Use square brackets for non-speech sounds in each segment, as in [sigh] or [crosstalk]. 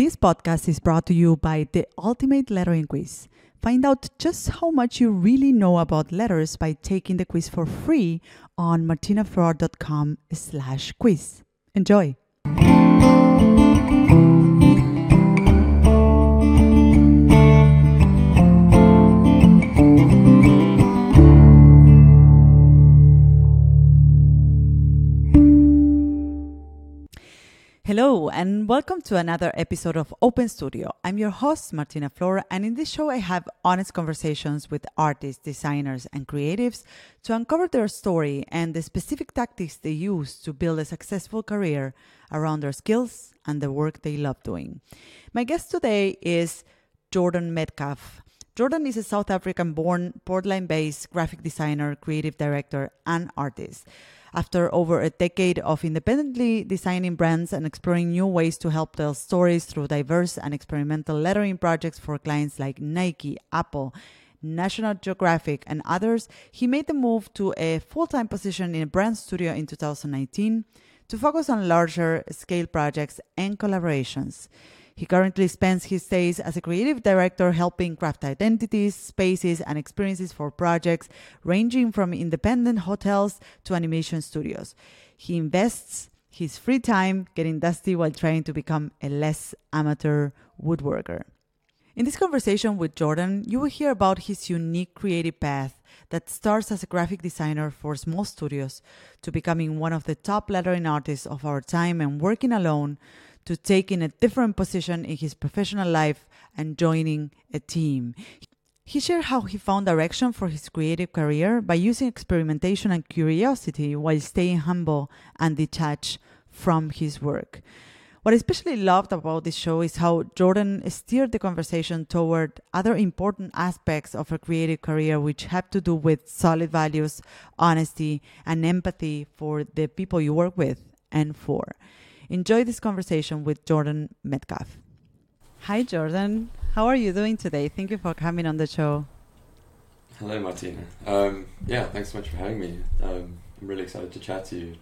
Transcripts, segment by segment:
This podcast is brought to you by the Ultimate Lettering Quiz. Find out just how much you really know about letters by taking the quiz for free on martinaflor.com slash quiz. Enjoy! Hello, and welcome to another episode of Open Studio. I'm your host, Martina Flor, and in this show, I have honest conversations with artists, designers, and creatives to uncover their story and the specific tactics they use to build a successful career around their skills and the work they love doing. My guest today is Jordan Metcalf. Jordan is a South African born, Portland based graphic designer, creative director, and artist. After over a decade of independently designing brands and exploring new ways to help tell stories through diverse and experimental lettering projects for clients like Nike, Apple, National Geographic, and others, he made the move to a full time position in a brand studio in 2019 to focus on larger scale projects and collaborations. He currently spends his days as a creative director helping craft identities, spaces, and experiences for projects ranging from independent hotels to animation studios. He invests his free time getting dusty while trying to become a less amateur woodworker. In this conversation with Jordan, you will hear about his unique creative path that starts as a graphic designer for small studios to becoming one of the top lettering artists of our time and working alone to taking a different position in his professional life and joining a team. He shared how he found direction for his creative career by using experimentation and curiosity while staying humble and detached from his work. What I especially loved about this show is how Jordan steered the conversation toward other important aspects of a creative career, which have to do with solid values, honesty, and empathy for the people you work with and for. Enjoy this conversation with Jordan Metcalf. Hi, Jordan. How are you doing today? Thank you for coming on the show. Hello, Martina. Um, yeah, thanks so much for having me. Um, I'm really excited to chat to you.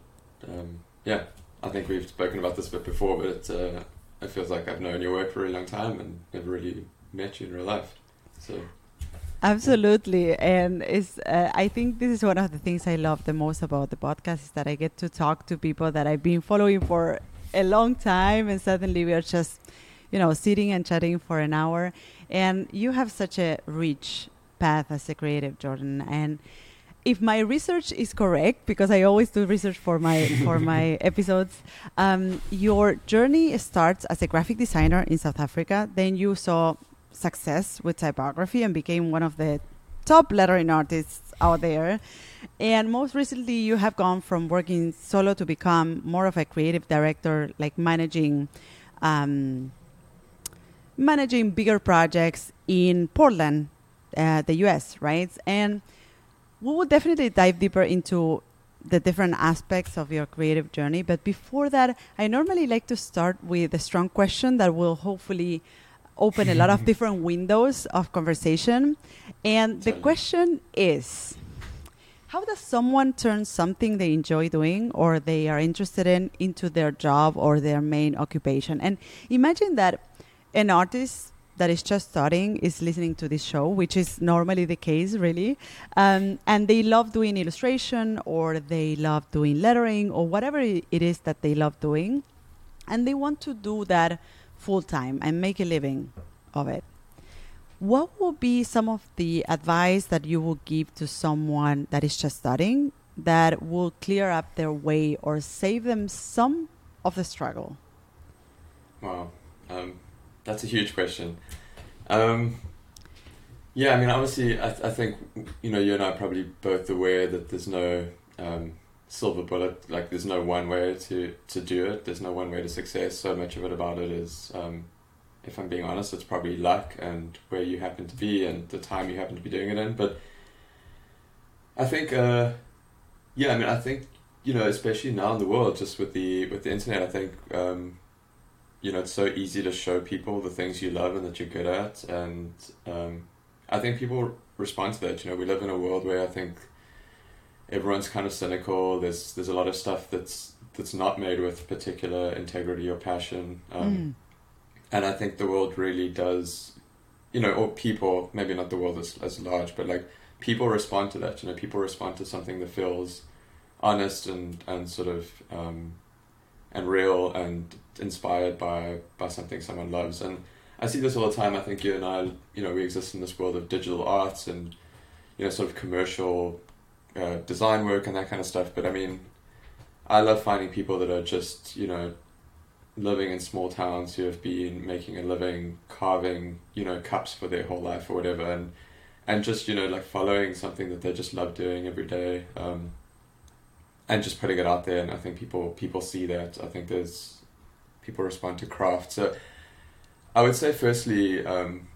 Um, yeah, I think we've spoken about this a bit before, but it, uh, it feels like I've known your work for a really long time and never really met you in real life. So Absolutely, and it's. Uh, I think this is one of the things I love the most about the podcast is that I get to talk to people that I've been following for a long time and suddenly we are just you know sitting and chatting for an hour. And you have such a rich path as a creative jordan. And if my research is correct because i always do research for my for [laughs] my episodes um, your journey starts as a graphic designer in south africa. Then you saw success with typography and became one of the top lettering artists out there and most recently, you have gone from working solo to become more of a creative director, like managing, um, managing bigger projects in Portland, uh, the U.S. Right? And we will definitely dive deeper into the different aspects of your creative journey. But before that, I normally like to start with a strong question that will hopefully open a lot of [laughs] different windows of conversation. And the question is how does someone turn something they enjoy doing or they are interested in into their job or their main occupation? And imagine that an artist that is just starting is listening to this show, which is normally the case, really, um, and they love doing illustration or they love doing lettering or whatever it is that they love doing, and they want to do that full time and make a living of it what would be some of the advice that you would give to someone that is just starting that will clear up their way or save them some of the struggle? Wow, um, that's a huge question. Um, yeah, I mean, obviously, I, th- I, think you know you and I are probably both aware that there's no um, silver bullet. Like, there's no one way to to do it. There's no one way to success. So much of it about it is um, if I'm being honest, it's probably luck and where you happen to be and the time you happen to be doing it in. But I think, uh, yeah, I mean, I think you know, especially now in the world, just with the with the internet, I think um, you know it's so easy to show people the things you love and that you're good at, and um, I think people respond to that. You know, we live in a world where I think everyone's kind of cynical. There's there's a lot of stuff that's that's not made with particular integrity or passion. Um, mm and I think the world really does, you know, or people maybe not the world as as large, but like people respond to that. You know, people respond to something that feels honest and and sort of um, and real and inspired by by something someone loves. And I see this all the time. I think you and I, you know, we exist in this world of digital arts and you know, sort of commercial uh, design work and that kind of stuff. But I mean, I love finding people that are just you know living in small towns who have been making a living carving you know cups for their whole life or whatever and and just you know like following something that they just love doing every day um, and just putting it out there and i think people people see that i think there's people respond to craft so i would say firstly um,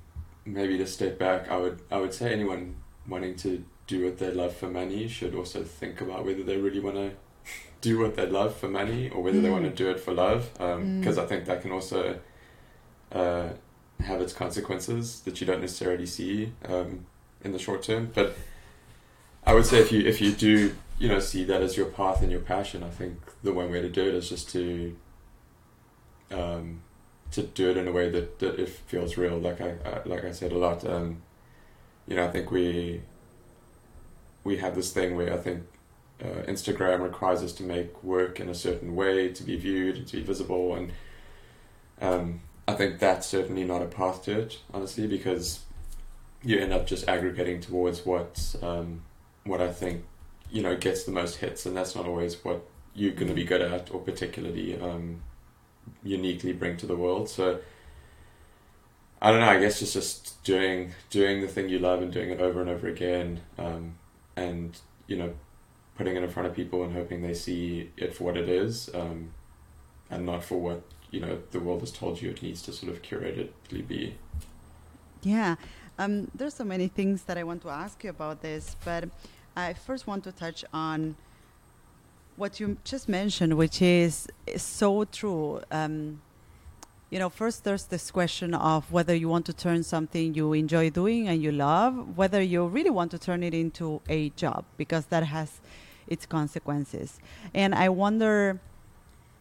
maybe to step back i would i would say anyone wanting to do what they love for money should also think about whether they really want to [laughs] do what they love for money or whether mm. they want to do it for love because um, mm. i think that can also uh, have its consequences that you don't necessarily see um, in the short term but i would say if you if you do you know see that as your path and your passion i think the one way to do it is just to um, to do it in a way that, that it feels real like i, I like i said a lot um, you know i think we we have this thing where i think uh, Instagram requires us to make work in a certain way to be viewed and to be visible, and um, I think that's certainly not a path to it, honestly, because you end up just aggregating towards what um, what I think you know gets the most hits, and that's not always what you're going to be good at or particularly um, uniquely bring to the world. So I don't know. I guess it's just doing doing the thing you love and doing it over and over again, um, and you know putting it in front of people and hoping they see it for what it is, um, and not for what you know the world has told you it needs to sort of curatedly be. Yeah, um, there's so many things that I want to ask you about this, but I first want to touch on what you just mentioned, which is, is so true. Um, you know, first there's this question of whether you want to turn something you enjoy doing and you love, whether you really want to turn it into a job, because that has its consequences. And I wonder,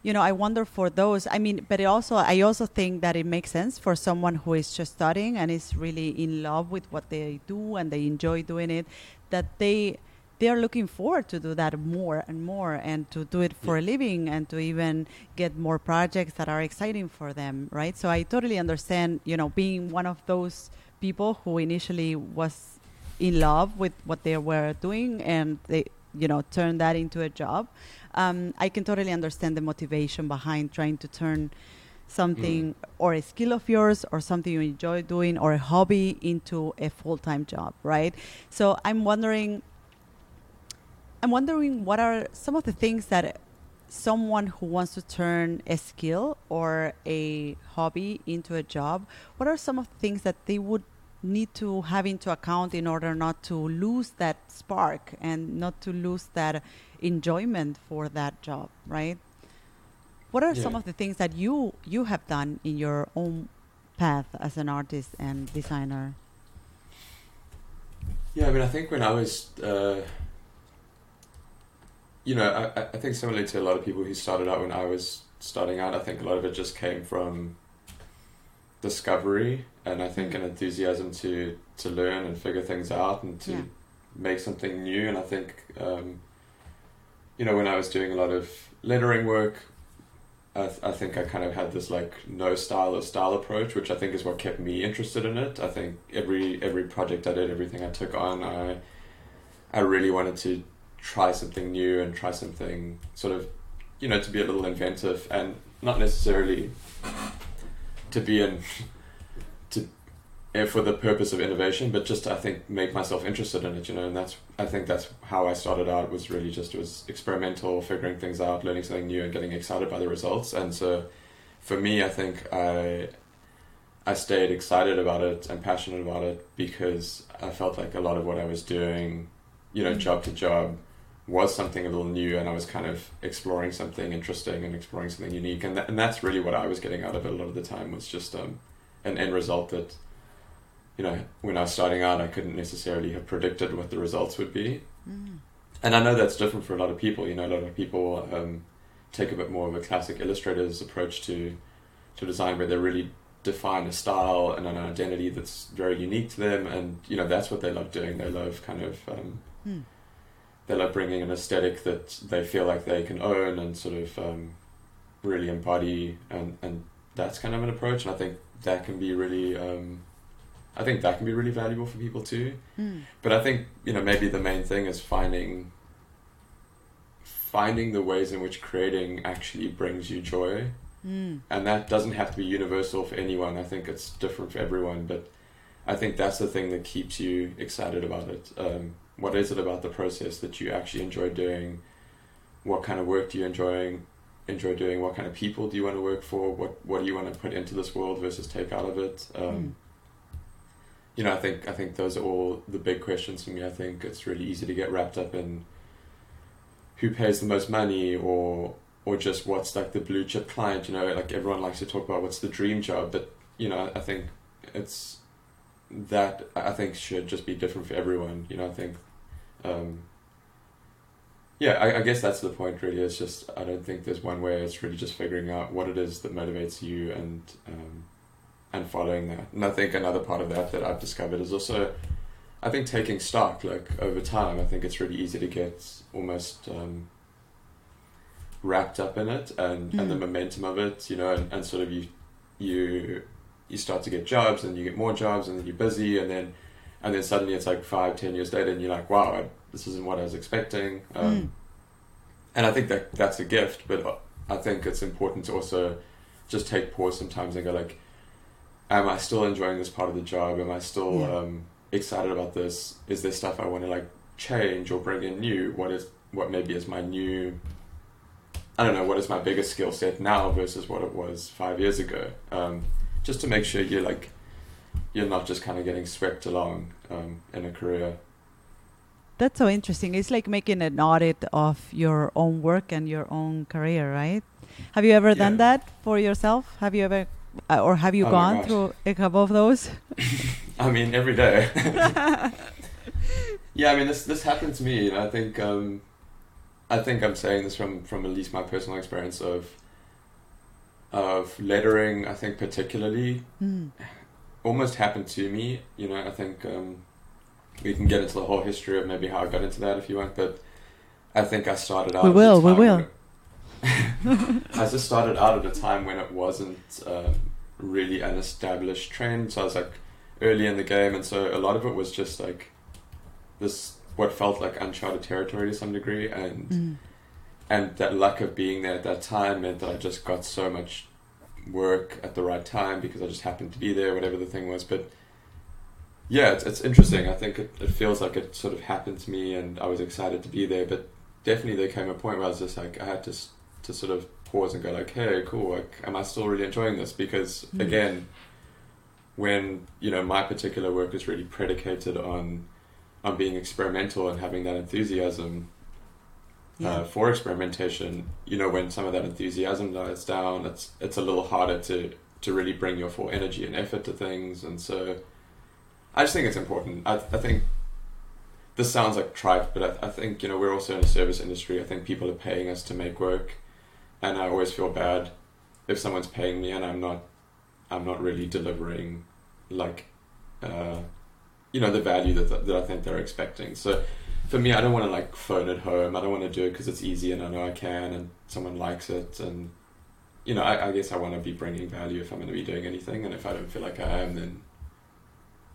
you know, I wonder for those. I mean, but it also, I also think that it makes sense for someone who is just studying and is really in love with what they do and they enjoy doing it, that they they are looking forward to do that more and more and to do it for a living and to even get more projects that are exciting for them right? So i totally understand you know being one of those people who initially was in love with what they were doing and they you know turn that into a job. Um, i can totally understand the motivation behind trying to turn something mm. or a skill of yours or something you enjoy doing or a hobby into a full-time job right? So i'm wondering I'm wondering what are some of the things that someone who wants to turn a skill or a hobby into a job, what are some of the things that they would need to have into account in order not to lose that spark and not to lose that enjoyment for that job, right? What are yeah. some of the things that you you have done in your own path as an artist and designer? Yeah, I mean, I think when I was uh, you know, I, I think similarly to a lot of people who started out when I was starting out, I think a lot of it just came from discovery and I think an enthusiasm to to learn and figure things out and to yeah. make something new. And I think, um, you know, when I was doing a lot of lettering work, I, th- I think I kind of had this like no style or style approach, which I think is what kept me interested in it. I think every every project I did, everything I took on, I I really wanted to try something new and try something sort of, you know, to be a little inventive and not necessarily to be in to eh, for the purpose of innovation, but just I think make myself interested in it, you know, and that's I think that's how I started out was really just was experimental, figuring things out, learning something new, and getting excited by the results. And so, for me, I think I I stayed excited about it and passionate about it because I felt like a lot of what I was doing, you know, mm-hmm. job to job, was something a little new and I was kind of exploring something interesting and exploring something unique and, th- and that's really what I was getting out of it a lot of the time was just um, an end result that you know when I was starting out I couldn't necessarily have predicted what the results would be mm. and I know that's different for a lot of people you know a lot of people um, take a bit more of a classic illustrator's approach to to design where they're really define a style and an identity that's very unique to them, and you know that's what they love doing. They love kind of um, Hmm. They love bringing an aesthetic that they feel like they can own and sort of um, really embody, and and that's kind of an approach. And I think that can be really, um, I think that can be really valuable for people too. Mm. But I think you know maybe the main thing is finding finding the ways in which creating actually brings you joy Mm. and that doesn't have to be universal for anyone. I think it's different for everyone, but I think that's the thing that keeps you excited about it. Um, what is it about the process that you actually enjoy doing? What kind of work do you enjoy enjoy doing? What kind of people do you want to work for? What what do you want to put into this world versus take out of it? Um, Mm. You know, I think I think those are all the big questions for me. I think it's really easy to get wrapped up in who pays the most money or or just what's like the blue chip client you know like everyone likes to talk about what's the dream job but you know i think it's that i think should just be different for everyone you know i think um yeah I, I guess that's the point really. It's just i don't think there's one way. It's really just figuring out what it is that motivates you and um and following that. And i think another part of that that i've discovered is also i think taking stock like over time i think it's really easy to get almost um wrapped up in it and, and the Mm. momentum of it, you know, and, and sort of you you you start to get jobs and you get more jobs and then you're busy and then and then suddenly it's like five, ten years later and you're like, wow, I, this isn't what I was expecting. Um, Mm. And I think that that's a gift, but I think it's important to also just take pause sometimes and go like, am I still enjoying this part of the job? Am I still Yeah. um, excited about this? Is there stuff I want to like change or bring in new? What is what maybe is my new I don't know what is my biggest skill set now versus what it was five years ago. Um, just to make sure you're like you're not just kind of getting swept along um, in a career. That's so interesting. It's like making an audit of your own work and your own career, right? Have you ever done that for yourself? Have you ever, uh, or have you Oh gone through a couple of those? [laughs] [laughs] I mean, every day. [laughs] yeah, I mean, this this happened to me, and I think um, I think I'm saying this from from at least my personal experience of of lettering. I think particularly Mm. almost happened to me. You know, I think um, we can get into the whole history of maybe how I got into that if you want, but I think I started out. We will, we will. [laughs] I just started out at a time when it wasn't um, really an established trend, so I was like early in the game, and so a lot of it was just like this what felt like uncharted territory to some degree, and Mm. And that luck of being there at that time meant that I just got so much work at the right time because I just happened to be there, whatever the thing was. But yeah, it's, it's interesting. I think it, it feels like it sort of happened to me, and I was excited to be there. But definitely, there came a point where I was just like, I had to to sort of pause and go like, hey, cool, like, am I still really enjoying this? Because Mm. again, when you know my particular work is really predicated on on being experimental and having that enthusiasm Yeah. uh, for experimentation, you know, when some of that enthusiasm dies down, it's it's a little harder to to really bring your full energy and effort to things, and so I just think it's important. I I think this sounds like trite, but I, I think you know we're also in a service industry. I think people are paying us to make work, and I always feel bad if someone's paying me and I'm not I'm not really delivering like uh, you know the value that that I think they're expecting. So for me, I don't want to like phone it home. I don't want to do it because it's easy and I know I can and someone likes it. And, you know, I, I guess I want to be bringing value if I'm going to be doing anything. And if I don't feel like I am, then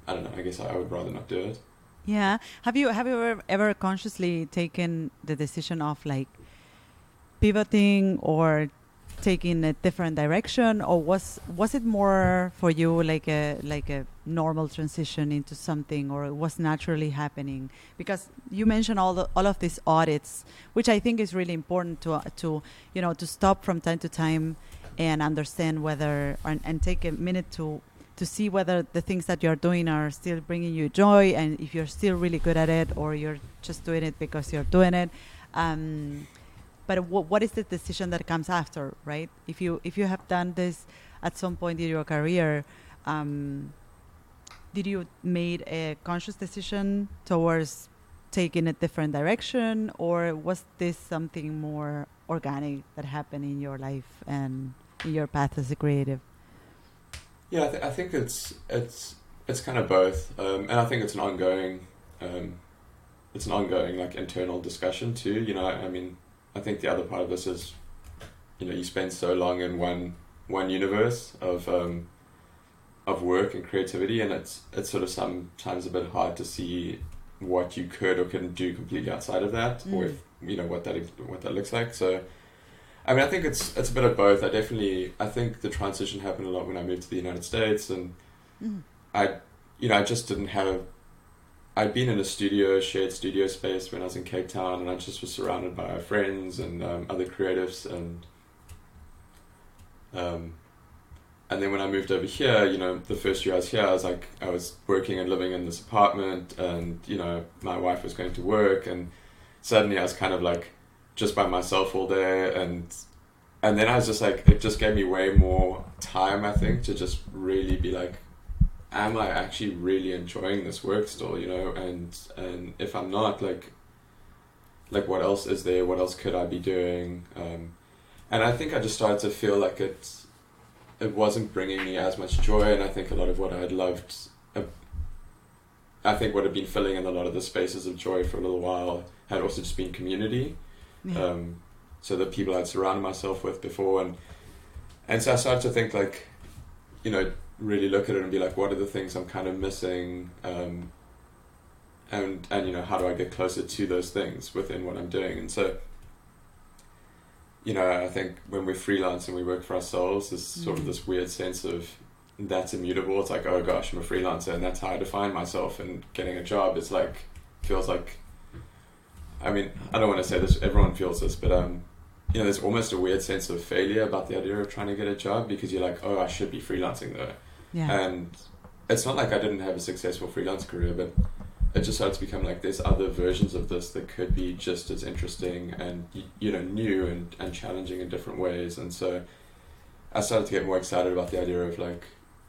I don't know. I guess I, I would rather not do it. Yeah. Have you have you ever, ever consciously taken the decision of like pivoting or taking a different direction, or was was it more for you like a like a normal transition into something, or was naturally happening? Because you mentioned all the, all of these audits, which I think is really important to to you know to stop from time to time and understand whether and, and take a minute to to see whether the things that you're doing are still bringing you joy and if you're still really good at it or you're just doing it because you're doing it um, but w- what is the decision that comes after right if you if you have done this at some point in your career um, did you made a conscious decision towards taking a different direction or was this something more organic that happened in your life and in your path as a creative Yeah, I, th- I think it's it's it's kind of both, um, and I think it's an ongoing, um, it's an ongoing like internal discussion too. You know, I, I mean, I think the other part of this is, you know, you spend so long in one one universe of um, of work and creativity, and it's it's sort of sometimes a bit hard to see what you could or couldn't do completely outside of that, Mm. or if you know what that what that looks like. So, I mean, I think it's it's a bit of both. I definitely I think the transition happened a lot when I moved to the United States, and Mm. I you know I just didn't have. I'd been in a studio, shared studio space when I was in Cape Town, and I just was surrounded by friends and um, other creatives, and um, and then when I moved over here, you know, the first year I was here, I was like, I was working and living in this apartment, and you know, my wife was going to work, and suddenly I was kind of like just by myself all day, and and then I was just like, it just gave me way more time, I think, to just really be like, am I actually really enjoying this work still, you know, and and if I'm not, like, like what else is there? What else could I be doing? Um, and I think I just started to feel like it it wasn't bringing me as much joy, and I think a lot of what I had loved, uh, I think what had been filling in a lot of the spaces of joy for a little while had also just been community. Yeah. Um, so the people I'd surrounded myself with before, and and so I started to think like, you know, really look at it and be like, what are the things I'm kind of missing, um, and and you know, how do I get closer to those things within what I'm doing, and so. You know, I think when we freelance and we work for ourselves, there's sort of Mm. this weird sense of that's immutable. It's like, oh gosh, I'm a freelancer, and that's how I define myself. And getting a job is like feels like. I mean, I don't want to say this. Everyone feels this, but um, you know, there's almost a weird sense of failure about the idea of trying to get a job because you're like, oh, I should be freelancing though. Yeah. And it's not like I didn't have a successful freelance career, but it just started to become like there's other versions of this that could be just as interesting and you know new and, and challenging in different ways. And so I started to get more excited about the idea of like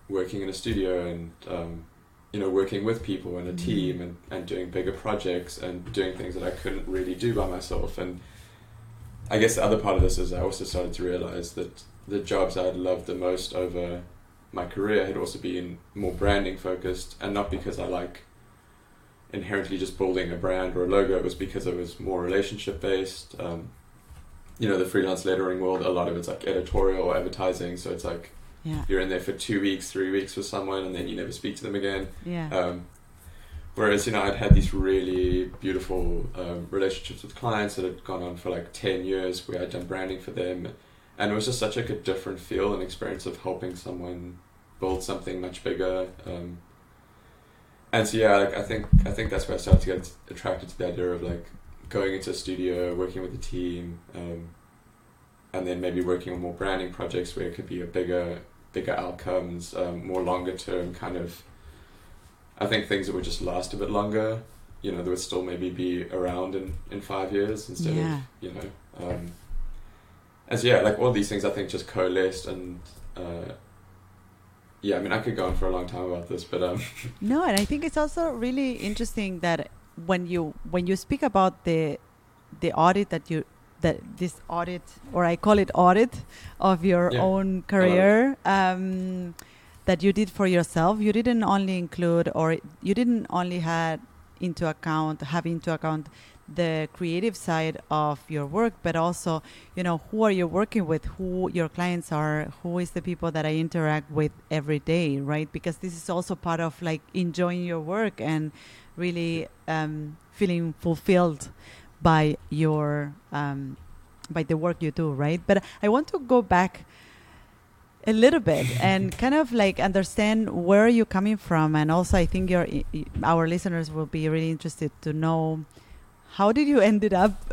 working in a studio and um, you know working with people in a Mhm. team and, and doing bigger projects and doing things that I couldn't really do by myself. And I guess the other part of this is I also started to realize that the jobs I had loved the most over my career had also been more branding focused and not because I like inherently just building a brand or a logo it was because it was more relationship based um, you know the freelance lettering world a lot of it's like editorial or advertising so it's like yeah. you're in there for two weeks three weeks with someone and then you never speak to them again Yeah. um, whereas you know I'd had these really beautiful um, relationships with clients that had gone on for like ten years where I'd done branding for them, and it was just such like a different feel and experience of helping someone build something much bigger. Um, and so yeah, like I think I think that's where I started to get attracted to the idea of like going into a studio, working with a team, um, and then maybe working on more branding projects where it could be a bigger bigger outcomes, um, more longer term kind of. I think things that would just last a bit longer, you know, that would still maybe be around in, in five years instead Yeah. of, you know, um, as yeah, like all these things I think just coalesced and, uh, yeah, I mean, I could go on for a long time about this, but, um, [laughs] No, and I think it's also really interesting that when you when you speak about the the audit that you that this audit or I call it audit of your Yeah, own career um, that you did for yourself, you didn't only include or you didn't only had into account have into account the creative side of your work but also you know who are you working with? Who your clients are? Who is the people that i interact with every day right? Because this is also part of like enjoying your work and really um, feeling fulfilled by your um, by the work you do right? But i want to go back a little bit [laughs] and kind of like understand where you're coming from and also i think your our listeners will be really interested to know how did you ended up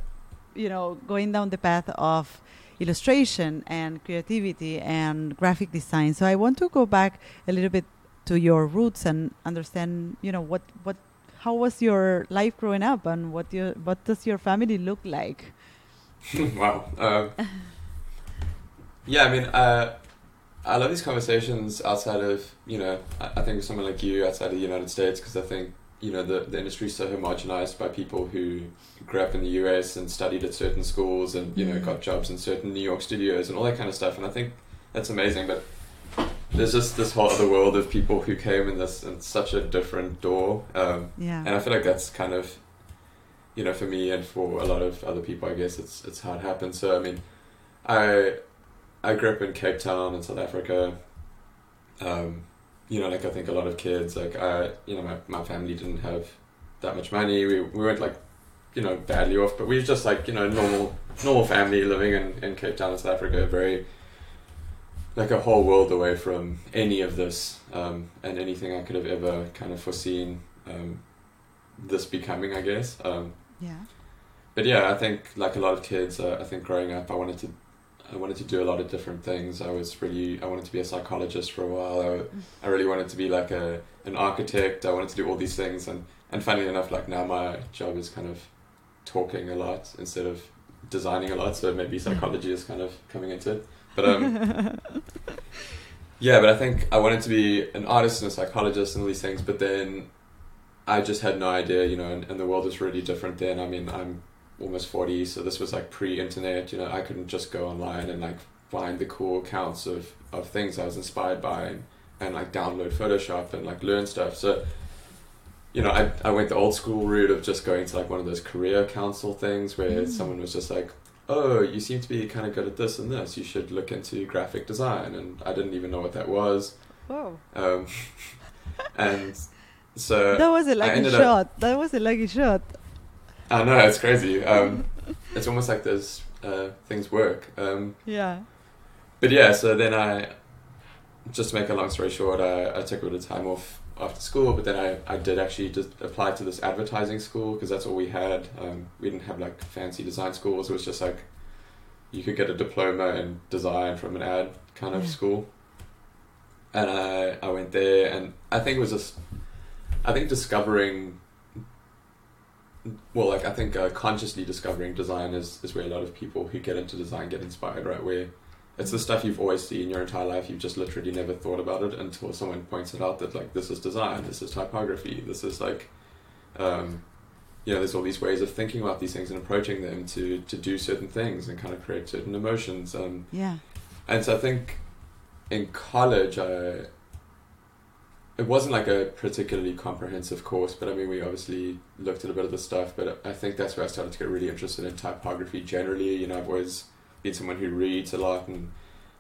you know going down the path of illustration and creativity and graphic design so i want to go back a little bit to your roots and understand you know what what how was your life growing up and what your what does your family look like [laughs] wow. Um, [laughs] yeah, I mean, uh, I love these conversations outside of, you know, I, I think someone like you outside of the United States because I think, you know, the, the industry is so homogenized by people who grew up in the US and studied at certain schools and, you know, Mm. got jobs in certain New York studios and all that kind of stuff. And I think that's amazing. But there's just this whole other world of people who came in this in such a different door. Um, Yeah. and I feel like that's kind of, you know, for me and for a lot of other people, I guess it's it's how it happens. So I mean, I I grew up in Cape Town in South Africa. Um, you know, like I think a lot of kids, like I, you know, my my family didn't have that much money. We we weren't like, you know, badly off, but we were just like you know normal normal family living in in Cape Town South Africa, very like a whole world away from any of this um, and anything I could have ever kind of foreseen um, this becoming, I guess. Um, yeah. but yeah, I think like a lot of kids, uh, I think growing up, I wanted to, I wanted to do a lot of different things. I was really, I wanted to be a psychologist for a while. I, I really wanted to be like a an architect. I wanted to do all these things, and and funnily enough, like now my job is kind of talking a lot instead of designing a lot. So maybe psychology is kind of coming into it. But um, [laughs] yeah, but I think I wanted to be an artist and a psychologist and all these things, but then I just had no idea, you know, and, and the world was really different then. I mean, I'm almost 40, so this was like pre internet, you know, I couldn't just go online and like find the cool accounts of, of things I was inspired by and, and like download Photoshop and like learn stuff. So, you know, I, I went the old school route of just going to like one of those career council things where Mm. someone was just like, oh, you seem to be kind of good at this and this. You should look into graphic design. And I didn't even know what that was. Whoa. Um, [laughs] and so That was a lucky ended up- shot. That was a lucky shot. I know it's crazy. Um, it's almost like those uh, things work. Um, Yeah. but yeah, so then I, just to make a long story short, I, I took a bit of time off after school, but then I, I did actually just apply to this advertising school because that's all we had. Um, we didn't have like fancy design schools. It was just like you could get a diploma in design from an ad kind of Yeah. school. And I, I went there, and I think it was just, I think discovering, well, like I think uh, consciously discovering design is, is where a lot of people who get into design get inspired, right? Where it's the stuff you've always seen your entire life. You've just literally never thought about it until someone points it out that like this is design, this is typography, this is like, um, you know, there's all these ways of thinking about these things and approaching them to to do certain things and kind of create certain emotions. Um, Yeah. and so I think in college, I it wasn't like a particularly comprehensive course, but I mean, we obviously looked at a bit of the stuff. But I think that's where I started to get really interested in typography generally. You know, I've always been someone who reads a lot and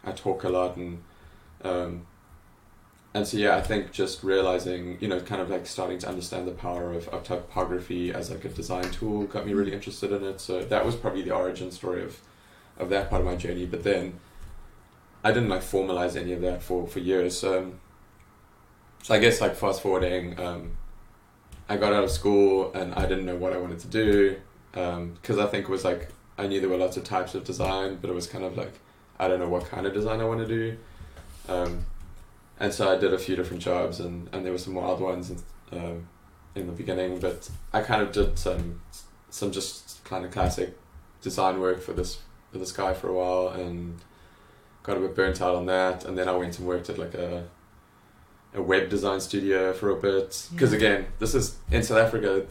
I talk a lot, and um, and so yeah, I think just realizing, you know, kind of like starting to understand the power of, of typography as like a design tool got me really interested in it. So that was probably the origin story of of that part of my journey. But then I didn't like formalize any of that for for years. Um, so I guess like fast forwarding, um, I got out of school and I didn't know what I wanted to do because I think it was like I knew there were lots of types of design, but it was kind of like I don't know what kind of design I want to do. Um, and so I did a few different jobs, and, and there were some wild ones in, um, in the beginning. But I kind of did some some just kind of classic design work for this for this guy for a while, and got a bit burnt out on that. And then I went and worked at like a a web design studio for a bit. Because Yeah. again, this is in South Africa.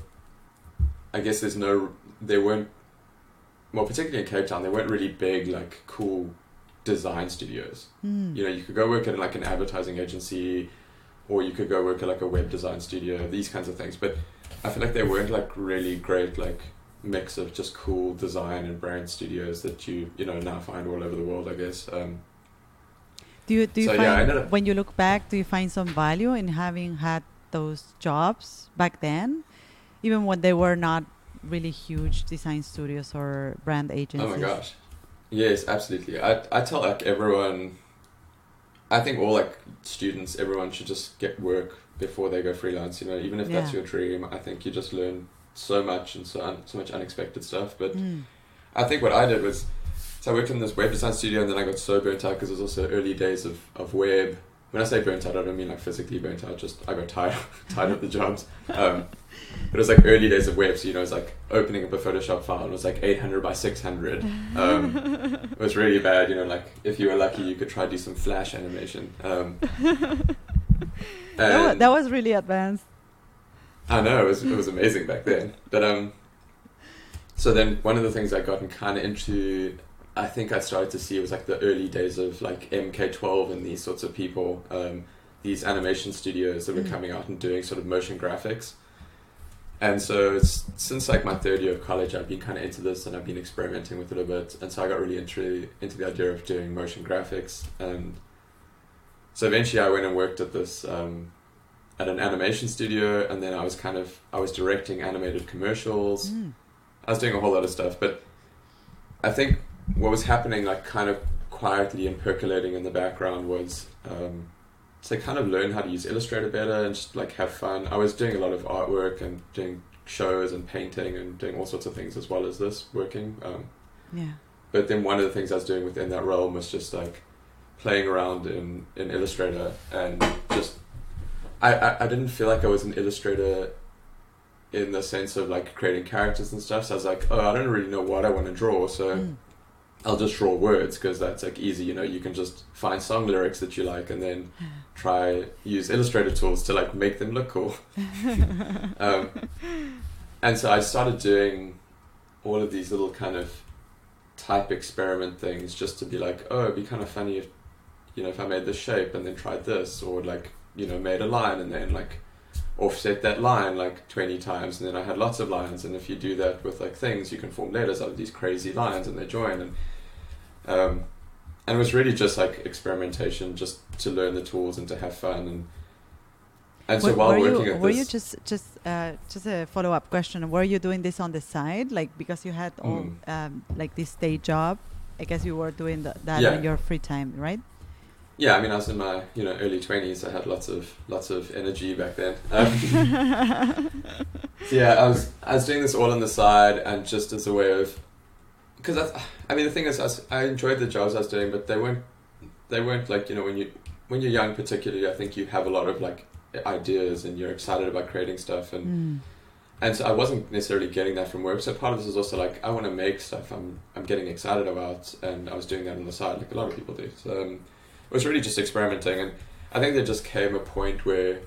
I guess there's no there weren't well, particularly in Cape Town, there weren't really big like cool design studios. Mm. You know, you could go work at like an advertising agency, or you could go work at like a web design studio. These kinds of things, but I feel like there weren't like really great like mix of just cool design and brand studios that you you know now find all over the world. I guess. Um, Do you do you So, find yeah, when you look back, do you find some value in having had those jobs back then, even when they were not really huge design studios or brand agencies? Oh my gosh. Yes, absolutely. I I tell like everyone I think all like students, everyone should just get work before they go freelance, you know, even if that's your dream. I think you just learn so much and so un- so much unexpected stuff. But Mm. I think what I did was so I worked in this web design studio and then I got so burnt out because it was also early days of, of web. When I say burnt out, I don't mean like physically burnt out, just I got tired [laughs] tired of the jobs. Um, but it was like early days of web, so you know, it was like opening up a Photoshop file and it was like 800 by 600. Um, it was really bad, you know, like if you were lucky, you could try to do some flash animation. Um, [laughs] That, wa- and- that was really advanced. I know it was it was amazing back then. But um, so then one of the things I gotten kind of into I think I started to see it was like the early days of like MK12 and these sorts of people, um, these animation studios that were Mm. coming out and doing sort of motion graphics. And so it's, since like my third year of college, I've been kind of into this and I've been experimenting with it a bit. And so I got really into into the idea of doing motion graphics. And so eventually, I went and worked at this um, at an animation studio, and then I was kind of I was directing animated commercials. Mm. I was doing a whole lot of stuff, but I think what was happening, like kind of quietly and percolating in the background, was um, to kind of learn how to use Illustrator better and just like have fun. I was doing a lot of artwork and doing shows and painting and doing all sorts of things as well as this working. Um, Yeah. but then one of the things I was doing within that realm was just like playing around in, in Illustrator and just I, I, I didn't feel like I was an illustrator in the sense of like creating characters and stuff. So I was like, oh, I don't really know what I want to draw, so Mm. I'll just draw words because that's like easy. You know, you can just find song lyrics that you like and then try use Illustrator tools to like make them look cool. [laughs] um, and so I started doing all of these little kind of type experiment things just to be like, oh, it'd be kind of funny if, you know, if I made this shape and then tried this, or like, you know, made a line and then like offset that line like 20 times and then I had lots of lines and if you do that with like things you can form letters out of these crazy lines and they join and um, and it was really just like experimentation just to learn the tools and to have fun and and so were, while were working you, were this you just just uh, just a follow up question? Were you doing this on the side, like because you had all Mm. um, like this day job? I guess you were doing th- that Yeah. in your free time, right? Yeah, I mean, I was in my you know early twenties. I had lots of lots of energy back then. Um, [laughs] [laughs] so yeah, I was I was doing this all on the side and just as a way of because I, mean the thing is I, I enjoyed the jobs I was doing, but they weren't they weren't like you know when you when you're young particularly I think you have a lot of like ideas and you're excited about creating stuff and Mm. and so I wasn't necessarily getting that from work. So part of this is also like I want to make stuff I'm I'm getting excited about, and I was doing that on the side, like a lot of people do. So um, it was really just experimenting, and I think there just came a point where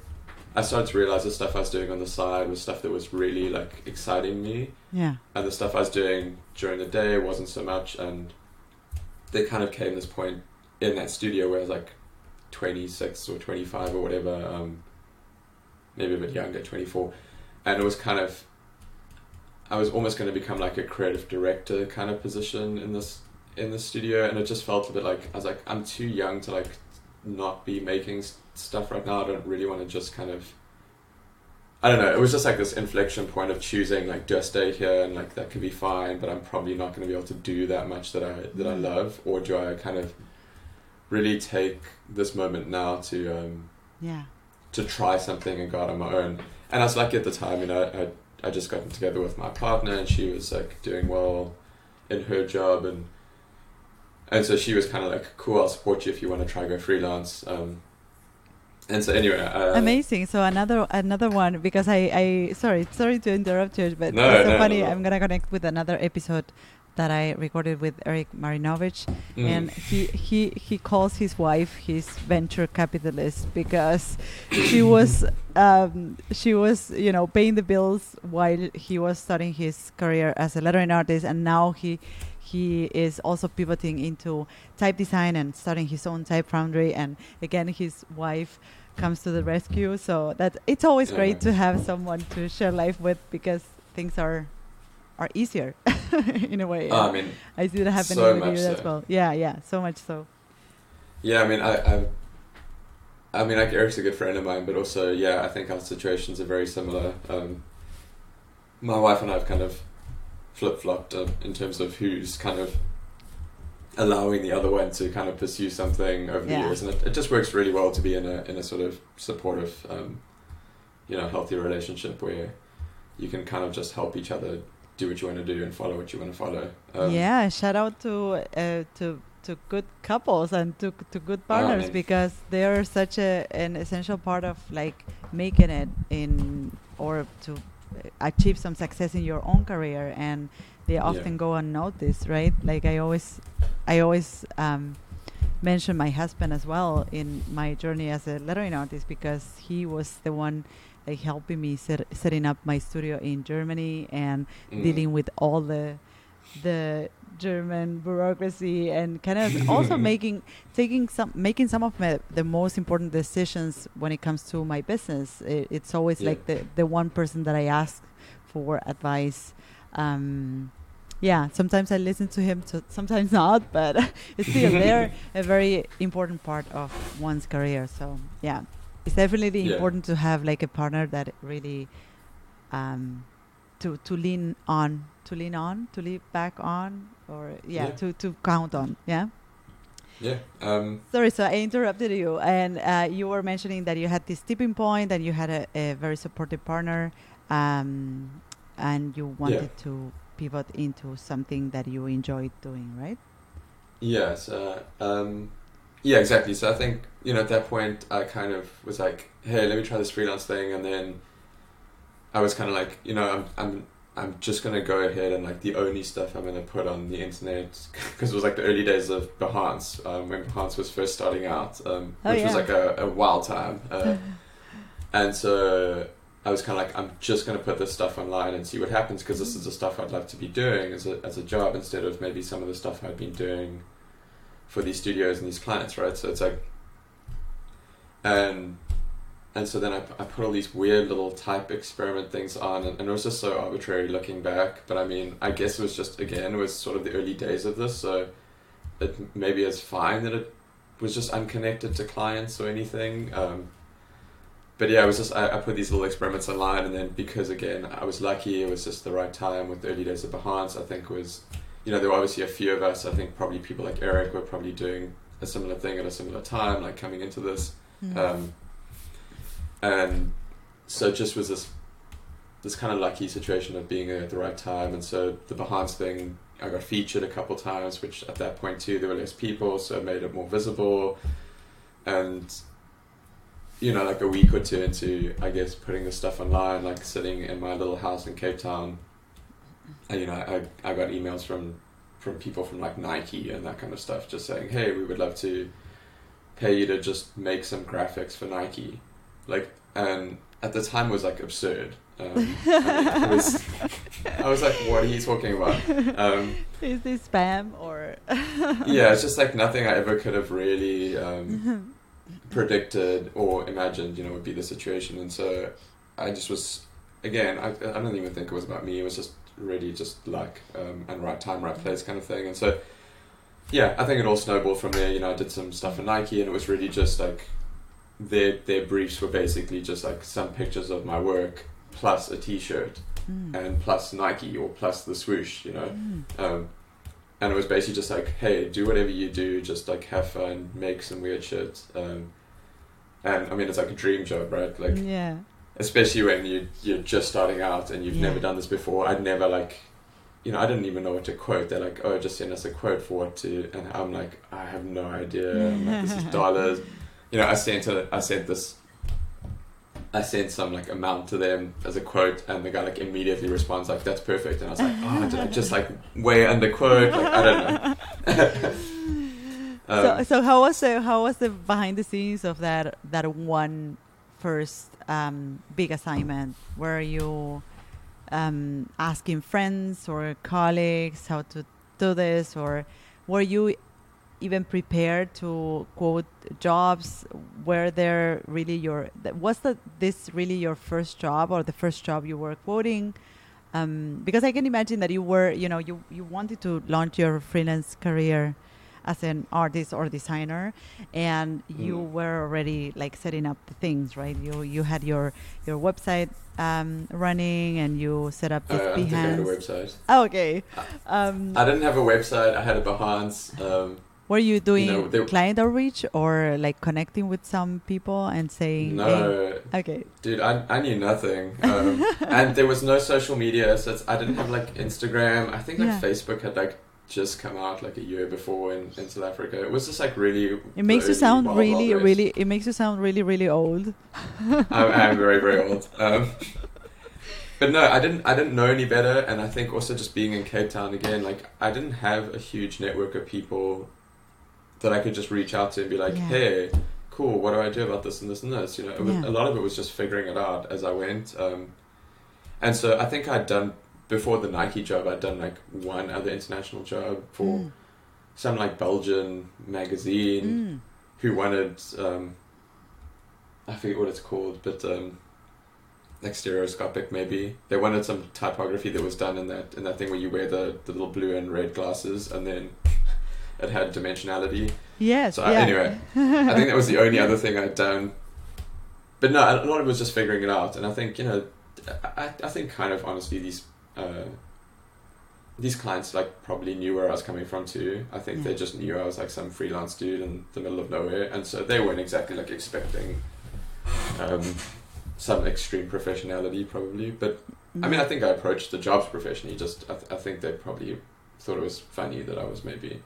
I started to realize the stuff I was doing on the side was stuff that was really like exciting me, Yeah. and the stuff I was doing during the day wasn't so much. And there kind of came this point in that studio where I was like 26 or 25 or whatever, um, maybe a bit younger, 24, and it was kind of I was almost going to become like a creative director kind of position in this in the studio, and it just felt a bit like I was like I'm too young to like not be making s- stuff right now. I don't really want to just kind of I don't know. It was just like this inflection point of choosing like do I stay here and like that could be fine, but I'm probably not going to be able to do that much that I that I love, or do I kind of really take this moment now to um, Yeah. to try something and go out on my own. And I was lucky at the time, you know, I I just gotten together with my partner and she was like doing well in her job and and so she was kind of like, cool, I'll support you if you want to try go freelance. Um, and so anyway, uh, Amazing. So another another one because I I sorry sorry to interrupt you, but No, it's so no, funny. no. I'm gonna connect with another episode that I recorded with Eric Marinovich, mm, and he he he calls his wife his venture capitalist because she was [coughs] um, she was you know paying the bills while he was starting his career as a lettering artist, and now he he is also pivoting into type design and starting his own type foundry, and again his wife comes to the rescue. So that it's always great to have someone to share life with because things are are easier [laughs] in a way. oh, I mean, I see that happening so with you much as well. Yeah, yeah, so much so. yeah, I mean, I, I, I mean, like Eric's a good friend of mine, but also, yeah, I think our situations are very similar. Um, my wife and I have kind of flip flopped uh, in terms of who's kind of allowing the other one to kind of pursue something over Yeah. the years, and it, it just works really well to be in a in a sort of supportive, um, you know, healthy relationship where you can kind of just help each other do what you want to do and follow what you want to follow. Um, yeah, shout out to uh, to to good couples and to to good partners because they are such a an essential part of like making it in or to achieve some success in your own career and they Yeah. often go unnoticed, right? Like I always I always um, mention my husband as well in my journey as a lettering artist because he was the one like helping me set, setting up my studio in Germany and mm, dealing with all the the German bureaucracy and kind of [laughs] also making taking some making some of my, the most important decisions when it comes to my business. It, it's always Yeah. like the the one person that I ask for advice. Um, yeah, sometimes I listen to him, so sometimes [laughs] not, but [laughs] it's still they're a very important part of one's career. So yeah, it's definitely Yeah. important to have like a partner that really um, to to lean on, to lean on, to lean back on, or yeah, Yeah. to to count on. Yeah. Yeah. Um, Sorry, so I interrupted you, and uh, you were mentioning that you had this tipping point, and you had a, a very supportive partner, um, and you wanted to pivot into something that you enjoyed doing, right? Yeah, so um, yeah, exactly. So I think you know at that point I kind of was like, hey, let me try this freelance thing, and then I was kind of like, you know, I'm I'm I'm just gonna go ahead and like the only stuff I'm gonna put on the internet [laughs] because it was like the early days of Behance um, when Behance was first starting out, um, Oh, which was like a, a wild time, uh, [laughs] and so. I was kind of like, I'm just going to put this stuff online and see what happens because this is the stuff I'd love to be doing as a, as a job instead of maybe some of the stuff I'd been doing for these studios and these clients, right? So it's like, and and so then I, I put all these weird little type experiment things on, and, and it was just so arbitrary looking back. But I mean, I guess it was just again, it was sort of the early days of this, so it maybe it's fine that it was just unconnected to clients or anything. Um, but yeah, it was just I, I put these little experiments online, and then because again I was lucky, it was just the right time with the early days of Behance. I think was, you know, there were obviously a few of us. I think probably people like Eric were probably doing a similar thing at a similar time, like coming into this, Mm. um, and so it just was this this kind of lucky situation of being there at the right time. And so the Behance thing, I got featured a couple times, which at that point too there were less people, so it made it more visible, and you know, like a week or two into, I guess, putting the stuff online, like sitting in my little house in Cape Town, and, you know, I, I got emails from, from people from like Nike and that kind of stuff, just saying, hey, we would love to pay you to just make some graphics for Nike. Like, and at the time it was like absurd. Um, I, was, I was like, what are you talking about? Um, Is this spam or? yeah, it's just like nothing I ever could have really um, predicted or imagined, you know, would be the situation. And so I just was, again, I, I don't even think it was about me. It was just really just luck um, and right time, right place kind of thing. And so, yeah, I think it all snowballed from there. You know, I did some stuff for Nike, and it was really just like their their briefs were basically just like some pictures of my work plus a T-shirt Mm. and plus Nike or plus the swoosh. You know. Mm. Um, and it was basically just like, hey, do whatever you do, just like have fun, make some weird shit. Um, and I mean, it's like a dream job, right? Like, yeah. especially when you you're just starting out and you've Yeah. never done this before. I'd never like, you know, I didn't even know what to quote. They're like, oh, just send us a quote for what to, and I'm like, I have no idea. Like, this is dollars. You know, I sent a, I sent this. I sent some like amount to them as a quote, and the guy like immediately responds like, "That's perfect." And I was like, "Oh, did I just like way under quote?" Like I don't know. [laughs] so, Um, so how was the how was the behind the scenes of that that one first um, big assignment? Were you um, asking friends or colleagues how to do this, or were you even prepared to quote jobs? Were there really your th- was that this really your first job or the first job you were quoting? Um, because I can imagine that you were, you know, you, you wanted to launch your freelance career as an artist or designer, and you Mm. were already like setting up the things, right? You you had your your website um, running, and you set up uh, this I don't think I Behance. website. Oh, okay. Um, I didn't have a website. I had a Behance. Um, were you doing know, they- client outreach or like connecting with some people and saying, no, hey, okay, dude, I, I knew nothing. Um, [laughs] and there was no social media, so it's, I didn't have like Instagram. I think like Yeah. Facebook had like just come out like a year before in, in South Africa. It was just like really. it makes you sound really, really. It makes you sound really, really old. I'm, I'm very very old. [laughs] Um, but no, I didn't. I didn't know any better, and I think also just being in Cape Town again, like I didn't have a huge network of people that I could just reach out to and be like, Yeah. "Hey, cool. What do I do about this and this and this?" You know, it was, Yeah. a lot of it was just figuring it out as I went. Um, and so I think I'd done before the Nike job, I'd done like one other international job for Mm. some like Belgian magazine Mm. who wanted um, I forget what it's called, but um, like stereoscopic maybe. They wanted some typography that was done in that in that thing where you wear the, the little blue and red glasses and then it had dimensionality. Yes. So I- yeah. anyway, I think that was the [laughs] only other thing I'd done. But no, a lot of it was just figuring it out, and I think you know, I, I think kind of honestly these uh, these clients like probably knew where I was coming from too. I think they just knew I was like some freelance dude in the middle of nowhere, and so they weren't exactly like expecting um, some extreme professionality probably. But I mean, I think I approached the jobs professionally. Just I, th- I think they probably thought it was funny that I was maybe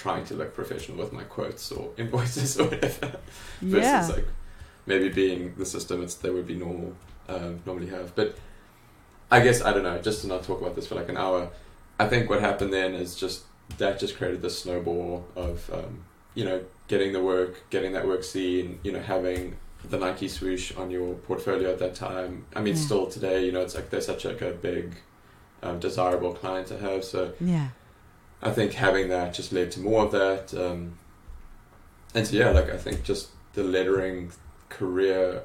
trying to look professional with my quotes or [laughs] invoices or whatever. Versus yeah. like maybe being the system it's they would be normal um, normally have. But I guess I don't know. Just to not talk about this for like an hour, I think what happened then is just that just created this snowball of um, you know getting the work, getting that work seen, you know having the Nike swoosh on your portfolio at that time. I mean, Yeah. still today, you know, it's like they're such like a big, um, desirable client to have. So yeah. I think having that just led to more of that. Um, and so, yeah, like I think just the lettering career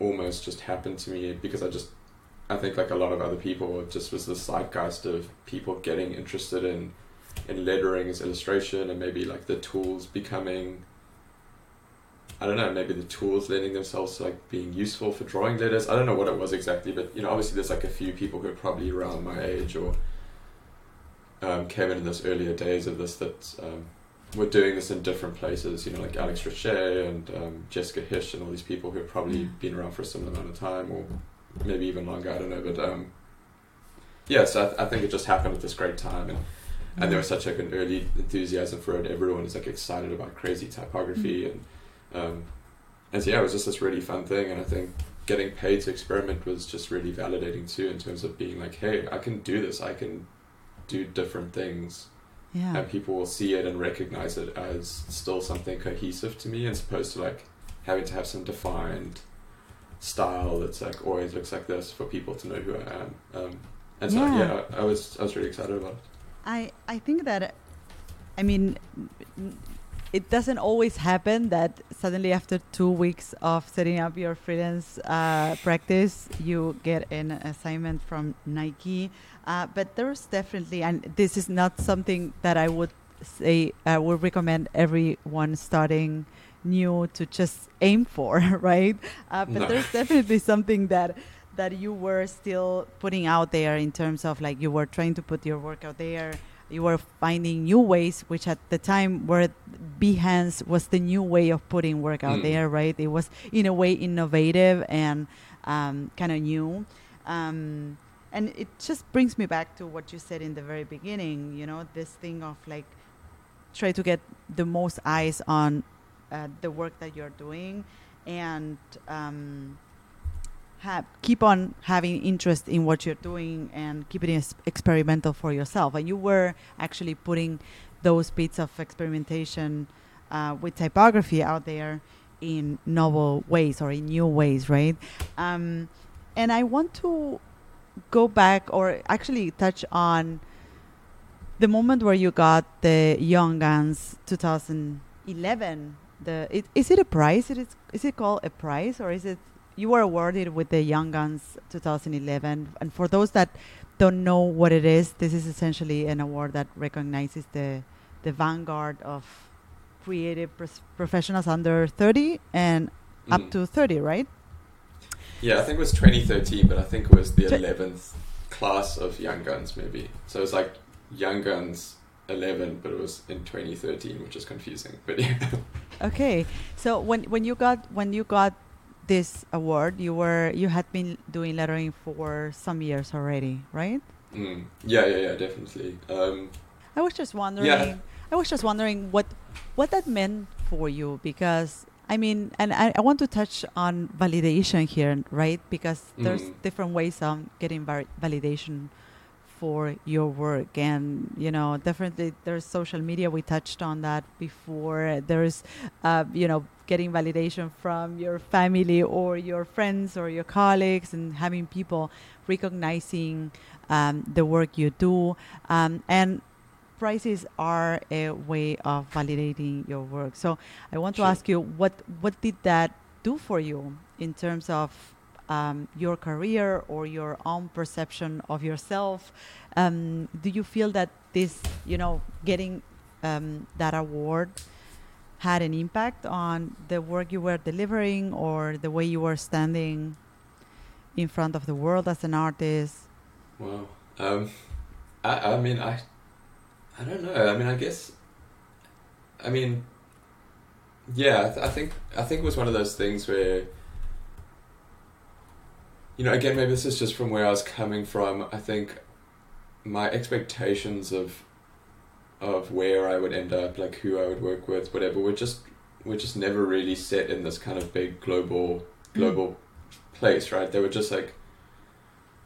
almost just happened to me because I just, I think like a lot of other people, it just was the zeitgeist of people getting interested in, in lettering as illustration and maybe like the tools becoming, I don't know, maybe the tools lending themselves to like being useful for drawing letters. I don't know what it was exactly, but you know, obviously there's like a few people who are probably around my age or um, came in in those earlier days of this that um, were doing this in different places, you know, like Alex Roche and um, Jessica Hische and all these people who have probably Yeah. been around for a similar amount of time or maybe even longer, I don't know. But um, yeah, so I, th- I think it just happened at this great time and, and there was such like an early enthusiasm for it. Everyone is like excited about crazy typography and um, and so yeah, it was just this really fun thing and I think getting paid to experiment was just really validating too in terms of being like, hey, I can do this. I can do different things Yeah. and people will see it and recognize it as still something cohesive to me as opposed to like having to have some defined style that's like always looks like this for people to know who I am. Um, and so Yeah. yeah, I, I was I was really excited about it. I I think that I mean it doesn't always happen that suddenly after two weeks of setting up your freelance uh, practice you get an assignment from Nike. Uh, but there's definitely and this is not something that I would say I would recommend everyone starting new to just aim for [laughs] right? Uh, but No. there's definitely something that that you were still putting out there in terms of like you were trying to put your work out there you were finding new ways which at the time were behance was the new way of putting work out Mm. there right it was in a way innovative and um, kind of new um, and it just brings me back to what you said in the very beginning you know this thing of like try to get the most eyes on uh, the work that you're doing and um, have, keep on having interest in what you're doing and keep it experimental for yourself. And you were actually putting those bits of experimentation uh, with typography out there in novel ways or in new ways, right? Um, and I want to go back or actually touch on the moment where you got the Young Guns 2011. The it, is it a prize? It is is it called a prize or is it you were awarded with the Young Guns 2011? And for those that don't know what it is, this is essentially an award that recognizes the the vanguard of creative professionals under 30 and up Mm. to 30, right? Yeah, I think it was 2013, but I think it was the Tw- 11th class of Young Guns, maybe. So it was like Young Guns 11, but it was in 2013, which is confusing. But yeah, Okay, so when when you got when you got this award, you were you had been doing lettering for some years already, right? mm. yeah, yeah, yeah, definitely. Um, I was just wondering. Yeah. I was just wondering what what that meant for you because I mean, and I, I want to touch on validation here, right? Because there's Mm. different ways of getting validation for your work and you know definitely there's social media we touched on that before. There's uh, you know getting validation from your family or your friends or your colleagues and having people recognizing um, the work you do. Um, and prices are a way of validating your work. So i want Sure. to ask you what what did that do for you in terms of um, your career or your own perception of yourself. Um, do you feel that this, you know, getting um, that award had an impact on the work you were delivering or the way you were standing in front of the world as an artist? Wow. Um, I, I mean, I, I don't know. I mean, I guess, I mean, yeah, I, th- I think I think it was one of those things where, you know, again, maybe this is just from where I was coming from. I think my expectations of, of where I would end up, like who I would work with, whatever, were just were just never really set in this kind of big global mm. global place, right? They were just like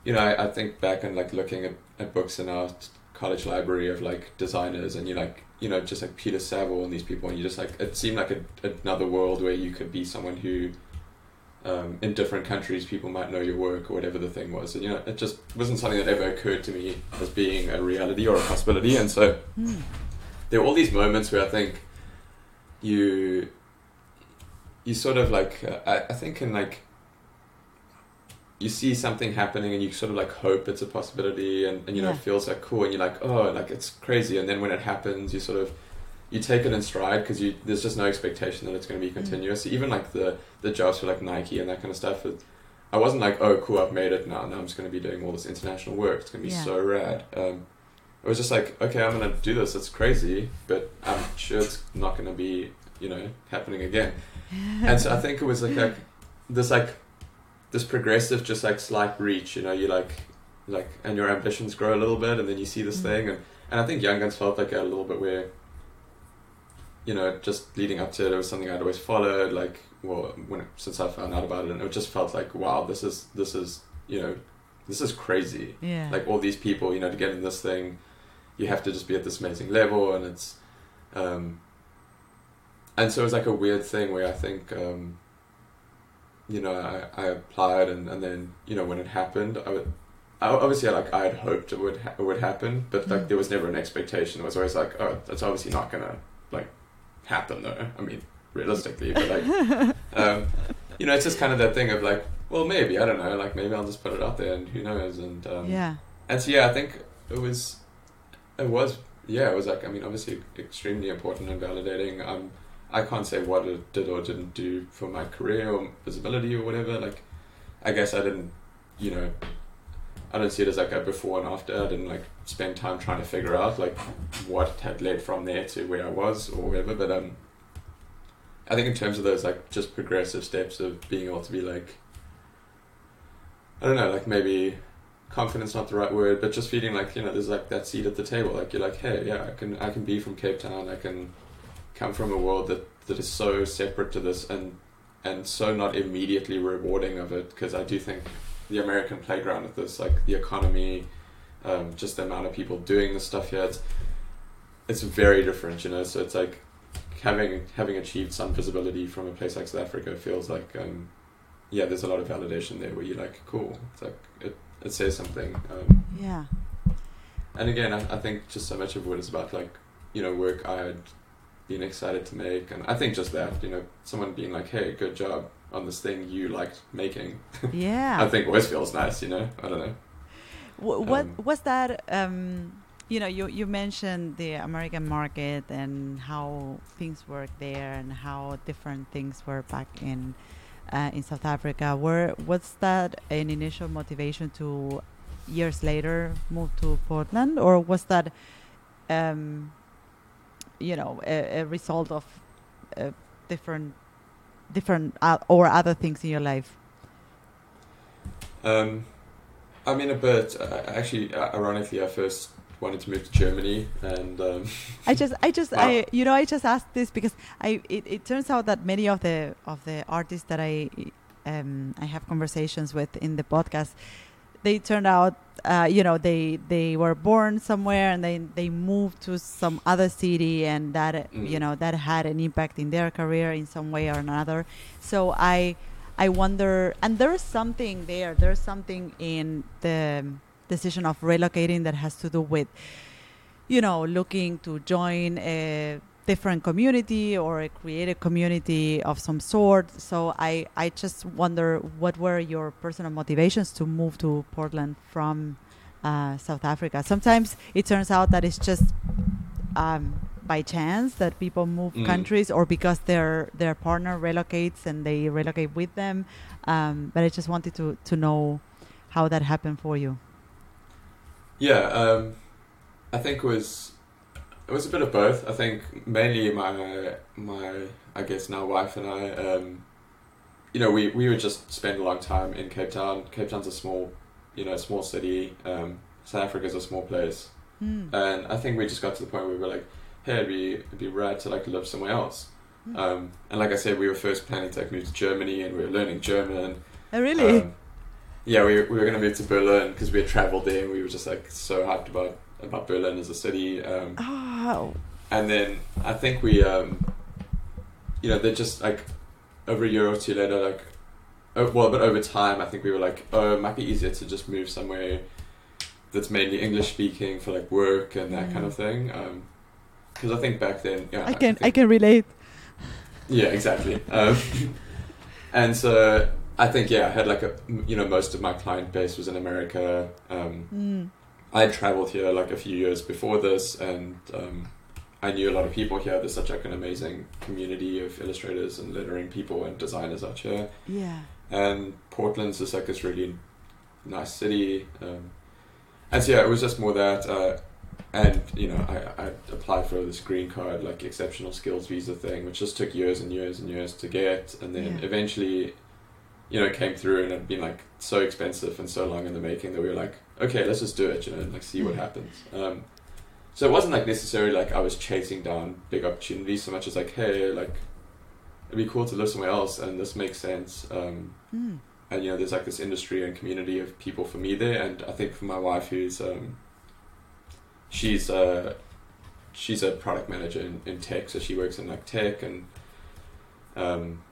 you know, I, I think back and like looking at, at books in our college library of like designers and you like you know just like Peter Saville and these people and you just like it seemed like a, another world where you could be someone who um, in different countries people might know your work or whatever the thing was and you know it just wasn't something that ever occurred to me as being a reality or a possibility and so Mm. there are all these moments where I think you you sort of like uh, I, I think in like you see something happening and you sort of like hope it's a possibility and, and you know Yeah. it feels like cool and you're like oh like it's crazy and then when it happens you sort of you take it in stride because you there's just no expectation that it's going to be Mm. continuous even like the the jobs for like Nike and that kind of stuff it, I wasn't like oh cool I've made it now now I'm just going to be doing all this international work it's going to be Yeah. so rad um, it was just like okay I'm going to do this it's crazy but I'm sure it's not going to be you know happening again [laughs] and so I think it was like, like this like this progressive just like slight reach you know you like like and your ambitions grow a little bit and then you see this Mm. thing and, and I think Young Guns felt like a little bit where you know just leading up to it it was something I'd always followed like well when since I found out about it and it just felt like wow this is this is you know this is crazy Yeah. like all these people you know to get in this thing you have to just be at this amazing level and it's um and so it was like a weird thing where I think um you know I, I applied and, and then you know when it happened I would I, obviously like I had hoped it would ha- it would happen but like Mm. there was never an expectation it was always like oh that's obviously not gonna like happen though I mean realistically but like [laughs] um you know it's just kind of that thing of like well maybe I don't know like maybe I'll just put it out there and who knows and um yeah. and so yeah, I think it was, it was yeah, it was like I mean obviously extremely important and validating. Um, I can't say what it did or didn't do for my career or visibility or whatever. Like, I guess I didn't, you know, I don't see it as like a before and after. I didn't like spend time trying to figure out like what had led from there to where I was or whatever. But um, I think in terms of those like just progressive steps of being able to be like, I don't know, like maybe confidence not the right word, but just feeling like you know there's like that seat at the table. Like you're like, hey, yeah, I can I can be from Cape Town. I can come from a world that that is so separate to this and and so not immediately rewarding of it because I do think the American playground of this, like the economy, um, just the amount of people doing this stuff here, it's it's very different, you know. So it's like having having achieved some visibility from a place like South Africa feels like um, yeah, there's a lot of validation there where you're like, cool. It's like it it says something. Um, Yeah. and again, I, I think just so much of it is about like, you know, work I had been excited to make, and I think just that, you know, someone being like, "Hey, good job on this thing you liked making." [laughs] Yeah. I think always feels nice, you know. I don't know. Wh- what Um, was that? Um, you know, you, you mentioned the American market and how things work there and how different things were back in uh, in South Africa. Where was that an initial motivation to years later move to Portland, or was that, um, you know, a, a result of uh, different different uh, or other things in your life? Um, I mean, a bit. Uh, actually, uh, ironically, I first wanted to move to Germany, and um, I just, I just, [laughs] Wow. I, you know, I just asked this because I, it, it turns out that many of the of the artists that I, um, I have conversations with in the podcast, they turned out uh, you know they they were born somewhere and they they moved to some other city and that Mm. you know that had an impact in their career in some way or another so i i wonder and there's something there there's something in the decision of relocating that has to do with you know looking to join a different community or create a community of some sort. So i i just wonder what were your personal motivations to move to portland from uh, south africa? Sometimes it turns out that it's just um, by chance that people move Mm. countries or because their their partner relocates and they relocate with them um, but i just wanted to to know how that happened for you Yeah, um, I think it was it was a bit of both. I think mainly my my I guess now wife and I, um, you know, we we would just spend a long time in Cape Town. Cape Town's a small, you know, small city. Um, South Africa's a small place, Hmm. and I think we just got to the point where we were like, hey, it'd be it'd be rad to like live somewhere else. Hmm. Um, and like I said, we were first planning to like move to Germany, and we were learning German. Oh, really Um, yeah, we, we were going to move to Berlin because we had traveled there and we were just like so hyped about, about Berlin as a city. Um, oh and then I think we, um, you know, they're just like over a year or two later, like, oh, well, but over time, I think we were like, oh, it might be easier to just move somewhere that's mainly English speaking for like work and that kind of thing. Because I think back then, yeah, i can i think- can relate yeah, exactly. [laughs] Um, and so I think yeah, I had like a you know most of my client base was in America. Um, Mm. I had traveled here like a few years before this, and um, I knew a lot of people here. There's such like an amazing community of illustrators and lettering people and designers out here. yeah And Portland's just like this really nice city. Um, and so yeah, it was just more that. Uh, and you know, I, I applied for this green card, like exceptional skills visa thing, which just took years and years and years to get, and then Yeah. eventually, you know, it came through, and it'd been like so expensive and so long in the making that we were like, okay, let's just do it, you know, and like see what Mm. happens. Um, so it wasn't like necessarily like I was chasing down big opportunities so much as like, hey, like it'd be cool to live somewhere else, and this makes sense. Um, Mm. and you know there's like this industry and community of people for me there and i think for my wife who's um she's uh she's a product manager in, in tech so she works in like tech and um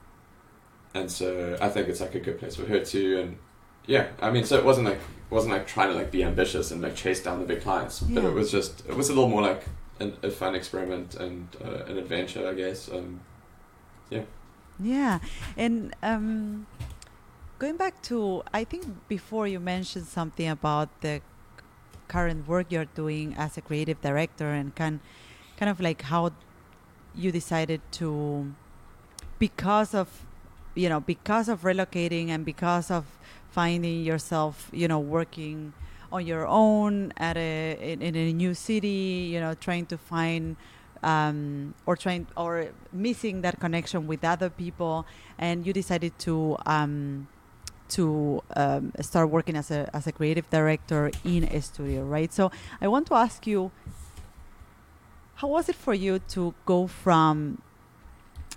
and so i think it's like a good place for her too and yeah i mean so it wasn't like wasn't like trying to like be ambitious and like chase down the big clients but Yeah. it was just it was a little more like an, a fun experiment and uh, an adventure i guess um yeah. Yeah, and um, going back to, I think before you mentioned something about the current work you're doing as a creative director, and kind, kind of like how you decided to, because of, you know, because of relocating and because of finding yourself, you know, working on your own at a in, in a new city, you know, trying to find um, or trying or missing that connection with other people, and you decided to um, to um, start working as a as a creative director in a studio, right? So I want to ask you, how was it for you to go from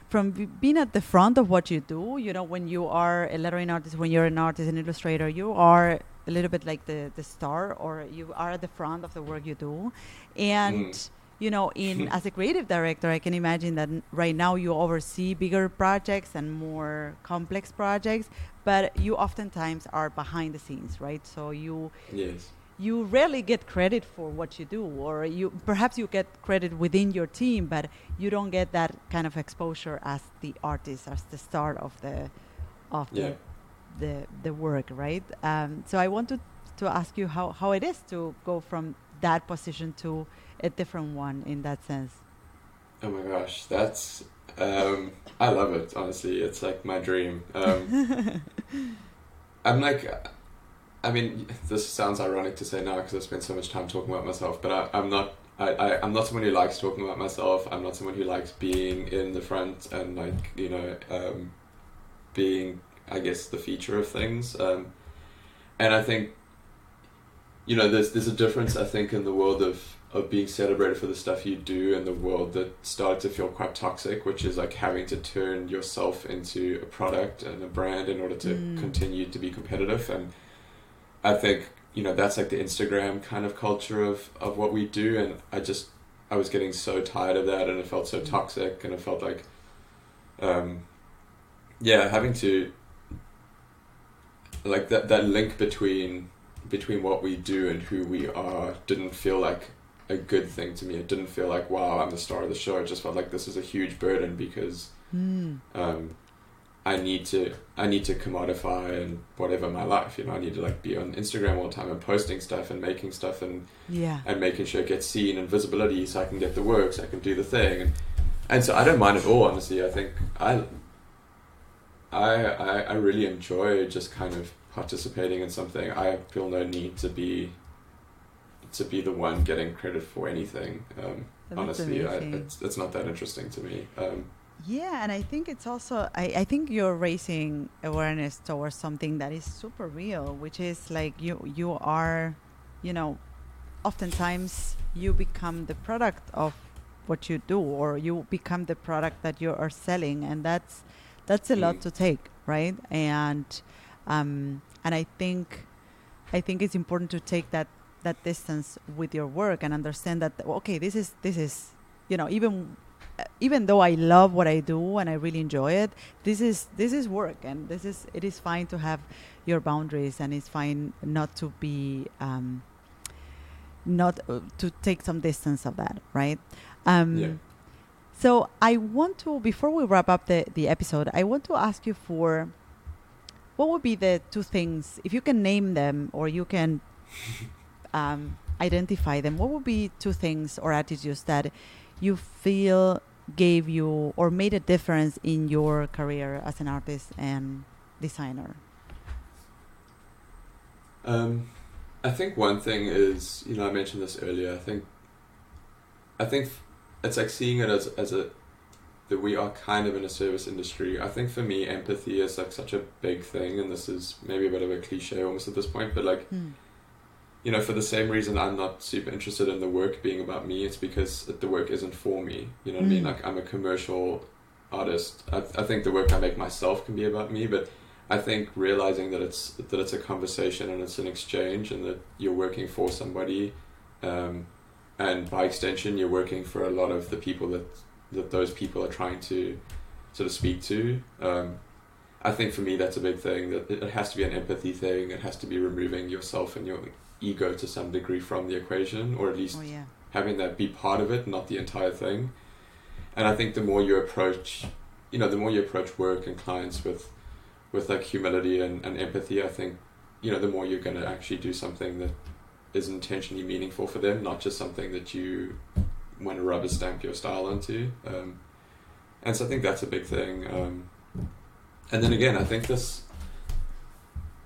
from being at the front of what you do? You know, when you are a lettering artist, when you're an artist, an illustrator, you are a little bit like the the star, or you are at the front of the work you do, and Mm. you know in [laughs] as a creative director i can imagine that right now you oversee bigger projects and more complex projects but you oftentimes are behind the scenes right? So you yes. you rarely get credit for what you do or you perhaps you get credit within your team but you don't get that kind of exposure as the artist as the start of the of yeah. the, the the work right? Um, so i wanted to ask you how, how it is to go from that position to a different one in that sense. Oh my gosh, that's um, I love it. Honestly, it's like my dream. Um, [laughs] I'm like, I mean, this sounds ironic to say now because I've spent so much time talking about myself, but I, I'm not. I, I, I'm not someone who likes talking about myself. I'm not someone who likes being in the front and like you know, um, being I guess the feature of things. Um, and I think, you know, there's there's a difference I think in the world of of being celebrated for the stuff you do and the world that started to feel quite toxic, which is like having to turn yourself into a product and a brand in order to Mm. continue to be competitive. And I think you know that's like the Instagram kind of culture of of what we do, and I just I was getting so tired of that, and it felt so toxic, and it felt like, um, yeah, having to like that that link between between what we do and who we are didn't feel like a good thing to me. It didn't feel like wow, I'm the star of the show. It just felt like this is a huge burden because Mm. um, I need to I need to commodify and whatever my life. You know, I need to like be on Instagram all the time and posting stuff and making stuff and Yeah. and making sure it gets seen and visibility so I can get the work, so I can do the thing. And, and so I don't mind at all, honestly. I think I, I, I, I really enjoy just kind of participating in something. I feel no need to be, to be the one getting credit for anything. Um, honestly, I, it's, it's not that interesting to me. Um, Yeah, and I think it's also I, I think you're raising awareness towards something that is super real, which is like you you are, you know, oftentimes you become the product of what you do or you become the product that you are selling and that's that's a lot Mm. to take, right? And um and I think I think it's important to take that that distance with your work and understand that okay, this is this is you know, even uh, even though I love what I do and I really enjoy it, this is this is work, and this is it is fine to have your boundaries, and it's fine not to be um, not uh, to take some distance of that, right? Um, Yeah. So I want to before we wrap up the the episode, I want to ask you for what would be the two things if you can name them or you can [laughs] um, identify them. What would be two things or attitudes that you feel gave you or made a difference in your career as an artist and designer? Um, I think one thing is, you know, I mentioned this earlier. I think, I think it's like seeing it as as a that we are kind of in a service industry. I think for me, empathy is like such a big thing, and this is maybe a bit of a cliche almost at this point, but like Hmm. You know, for the same reason I'm not super interested in the work being about me, it's because the work isn't for me. You know what I mean? Mm. Like I'm a commercial artist. I, I think the work I make myself can be about me, but I think realizing that it's that it's a conversation and it's an exchange, and that you're working for somebody, um, and by extension, you're working for a lot of the people that that those people are trying to sort of speak to. Um, I think for me that's a big thing. That it has to be an empathy thing. It has to be removing yourself and your ego to some degree from the equation, or at least Oh yeah. having that be part of it, not the entire thing. And I think the more you approach, you know, the more you approach work and clients with, with like humility and, and empathy, I think, you know, the more you're going to actually do something that is intentionally meaningful for them, not just something that you want to rubber stamp your style onto. Um, and so I think that's a big thing. Um, and then again, I think this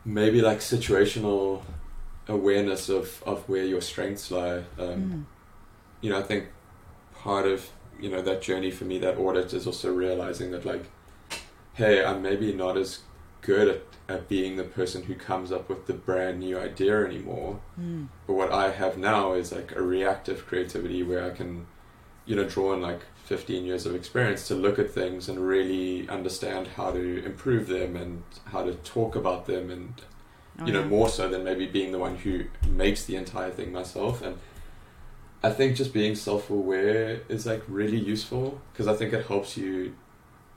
maybe like situational awareness of, of where your strengths lie. Um, Mm. you know, I think part of you know that journey for me, that audit, is also realizing that like, hey, I'm maybe not as good at, at being the person who comes up with the brand new idea anymore. Mm. But what I have now is like a reactive creativity where I can, you know, draw on like 15 years of experience to look at things and really understand how to improve them and how to talk about them and Oh, you know yeah. more so than maybe being the one who makes the entire thing myself. And i think just being self-aware is like really useful because i think it helps you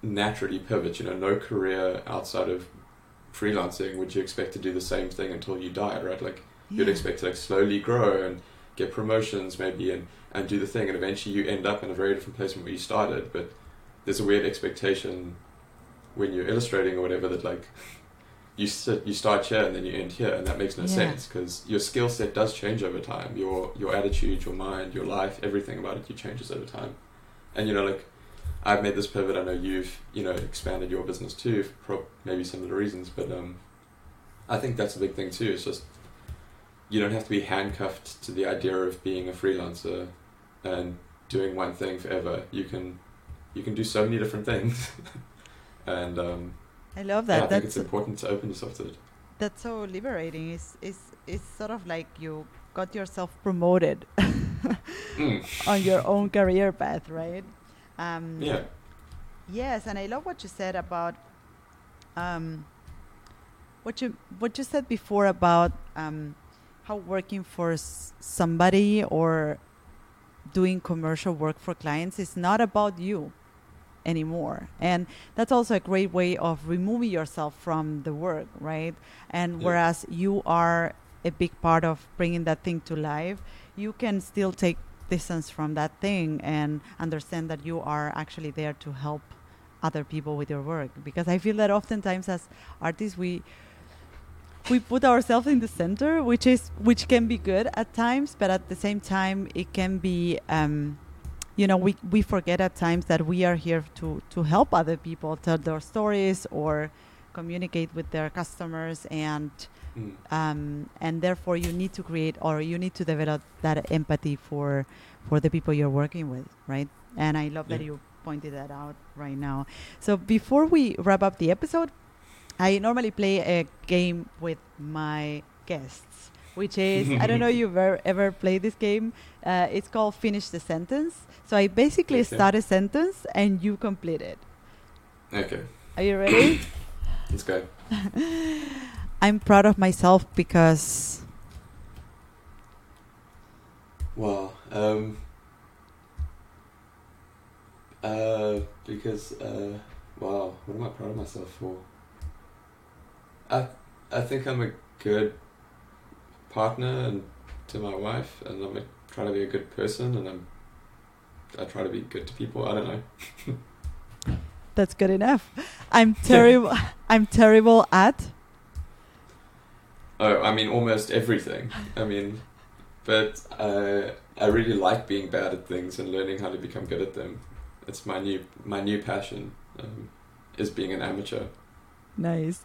naturally pivot. You know no career outside of freelancing would you expect to do the same thing until you die right? Like you'd expect to like slowly grow and get promotions maybe and and do the thing. And eventually you end up in a very different place from where you started. But there's a weird expectation when you're illustrating or whatever that like you sit you start here and then you end here and that makes no Yeah. sense because your skill set does change over time. Your your attitude your mind your life everything about it you changes over time. And you know like I've made this pivot. I know you've you know expanded your business too for maybe some of the reasons but um I think that's a big thing too. It's just you don't have to be handcuffed to the idea of being a freelancer and doing one thing forever. You can you can do so many different things. [laughs] And um I love yeah, that. I think it's important to open yourself to it. that's so liberating. It's it's it's sort of like you got yourself promoted [laughs] Mm. [laughs] on your own career path, right? Um, Yeah. Yes, and I love what you said about um, what you what you said before about um, how working for s- somebody or doing commercial work for clients is not about you anymore. And that's also a great way of removing yourself from the work right? And Yeah. whereas you are a big part of bringing that thing to life you can still take distance from that thing and understand that you are actually there to help other people with your work. Because i feel that oftentimes as artists we we put ourselves in the center which is which can be good at times but at the same time it can be um, you know we, we forget at times that we are here to to help other people tell their stories or communicate with their customers and Mm. um, and therefore you need to create or you need to develop that empathy for for the people you're working with right? And i love that you pointed that out right now. So before we wrap up the episode i normally play a game with my guests which is i don't know if [laughs] you've ever, ever played this game uh, it's called finish the sentence so i basically Okay. start a sentence and you complete it Okay, are you ready [coughs] let's go. [laughs] i'm proud of myself because Wow. Um, uh, because uh, wow, what am I proud of myself for? I I think I'm a good partner and to my wife, and I'm a, try to be a good person, and I'm I try to be good to people. I don't know. That's good enough. I'm terrible. I'm terrible at. Oh, I mean almost everything. I mean, but uh, I really like being bad at things and learning how to become good at them. It's my new my new passion. Um, is being an amateur. Nice.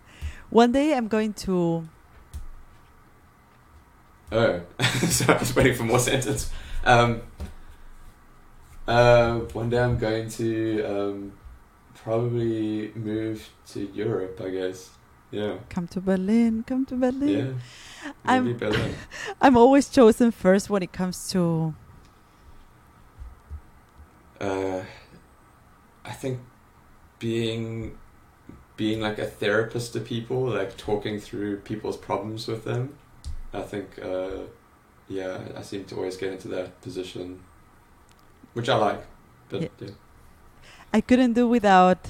One day I'm going to. Oh, [laughs] so I was waiting for more sentence. Um, uh, one day I'm going to um, probably move to Europe. I guess. Yeah. Come to Berlin. Come to Berlin. Yeah. [laughs] I'm- Berlin. [laughs] I'm always chosen first when it comes to. uh, I think being being like a therapist to people, like talking through people's problems with them. I think, uh, yeah, I seem to always get into that position, which I like. But Yeah. yeah. I couldn't do without.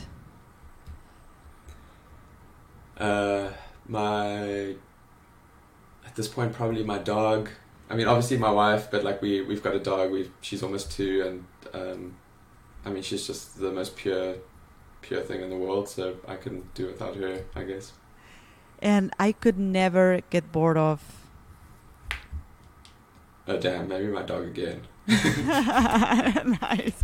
Uh, my at this point probably my dog. I mean, obviously my wife, but like we we've got a dog. We she's almost two, and um, I mean she's just the most pure, pure thing in the world. So I couldn't do without her. I guess. And I could never get bored of. Oh damn! Maybe my dog again. [laughs] nice.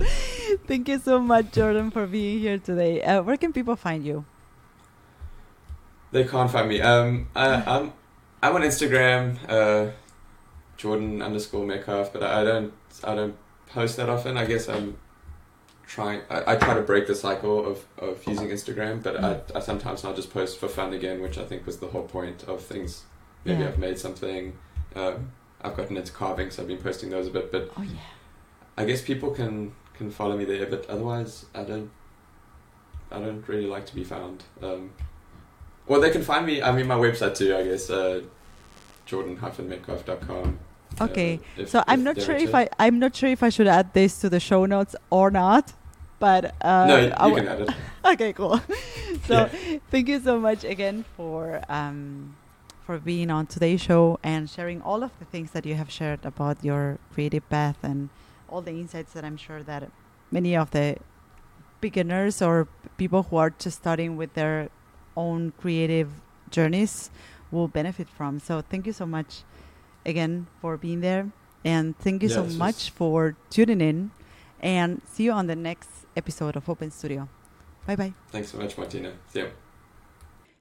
Thank you so much, Jordan, for being here today. Uh, where can people find you? They can't find me. Um, I, I'm I'm on Instagram, uh, Jordan underscore Metcalf, but I don't I don't post that often. I guess I'm trying. I, I try to break the cycle of, of using Instagram, but I, I sometimes I'll just post for fun again, which I think was the whole point of things. Maybe Yeah. I've made something. Um, I've gotten into carving, so I've been posting those a bit. But Oh yeah. I guess people can can follow me there, but otherwise I don't I don't really like to be found. Um, well, they can find me. I mean, my website too. I guess uh, jordan-metcalf.com. Okay, Uh, if- So I'm not sure if. I I'm not sure if I should add this to the show notes or not, but uh, no, I you can add it. [laughs] okay, cool. [laughs] so thank you so much again for um, for being on today's show and sharing all of the things that you have shared about your creative path and all the insights that I'm sure that many of the beginners or people who are just starting with their own creative journeys will benefit from. So thank you so much again for being there and thank you Yeah, so much for tuning in and see you on the next episode of Open Studio. Bye bye. Thanks so much, Martina. See ya.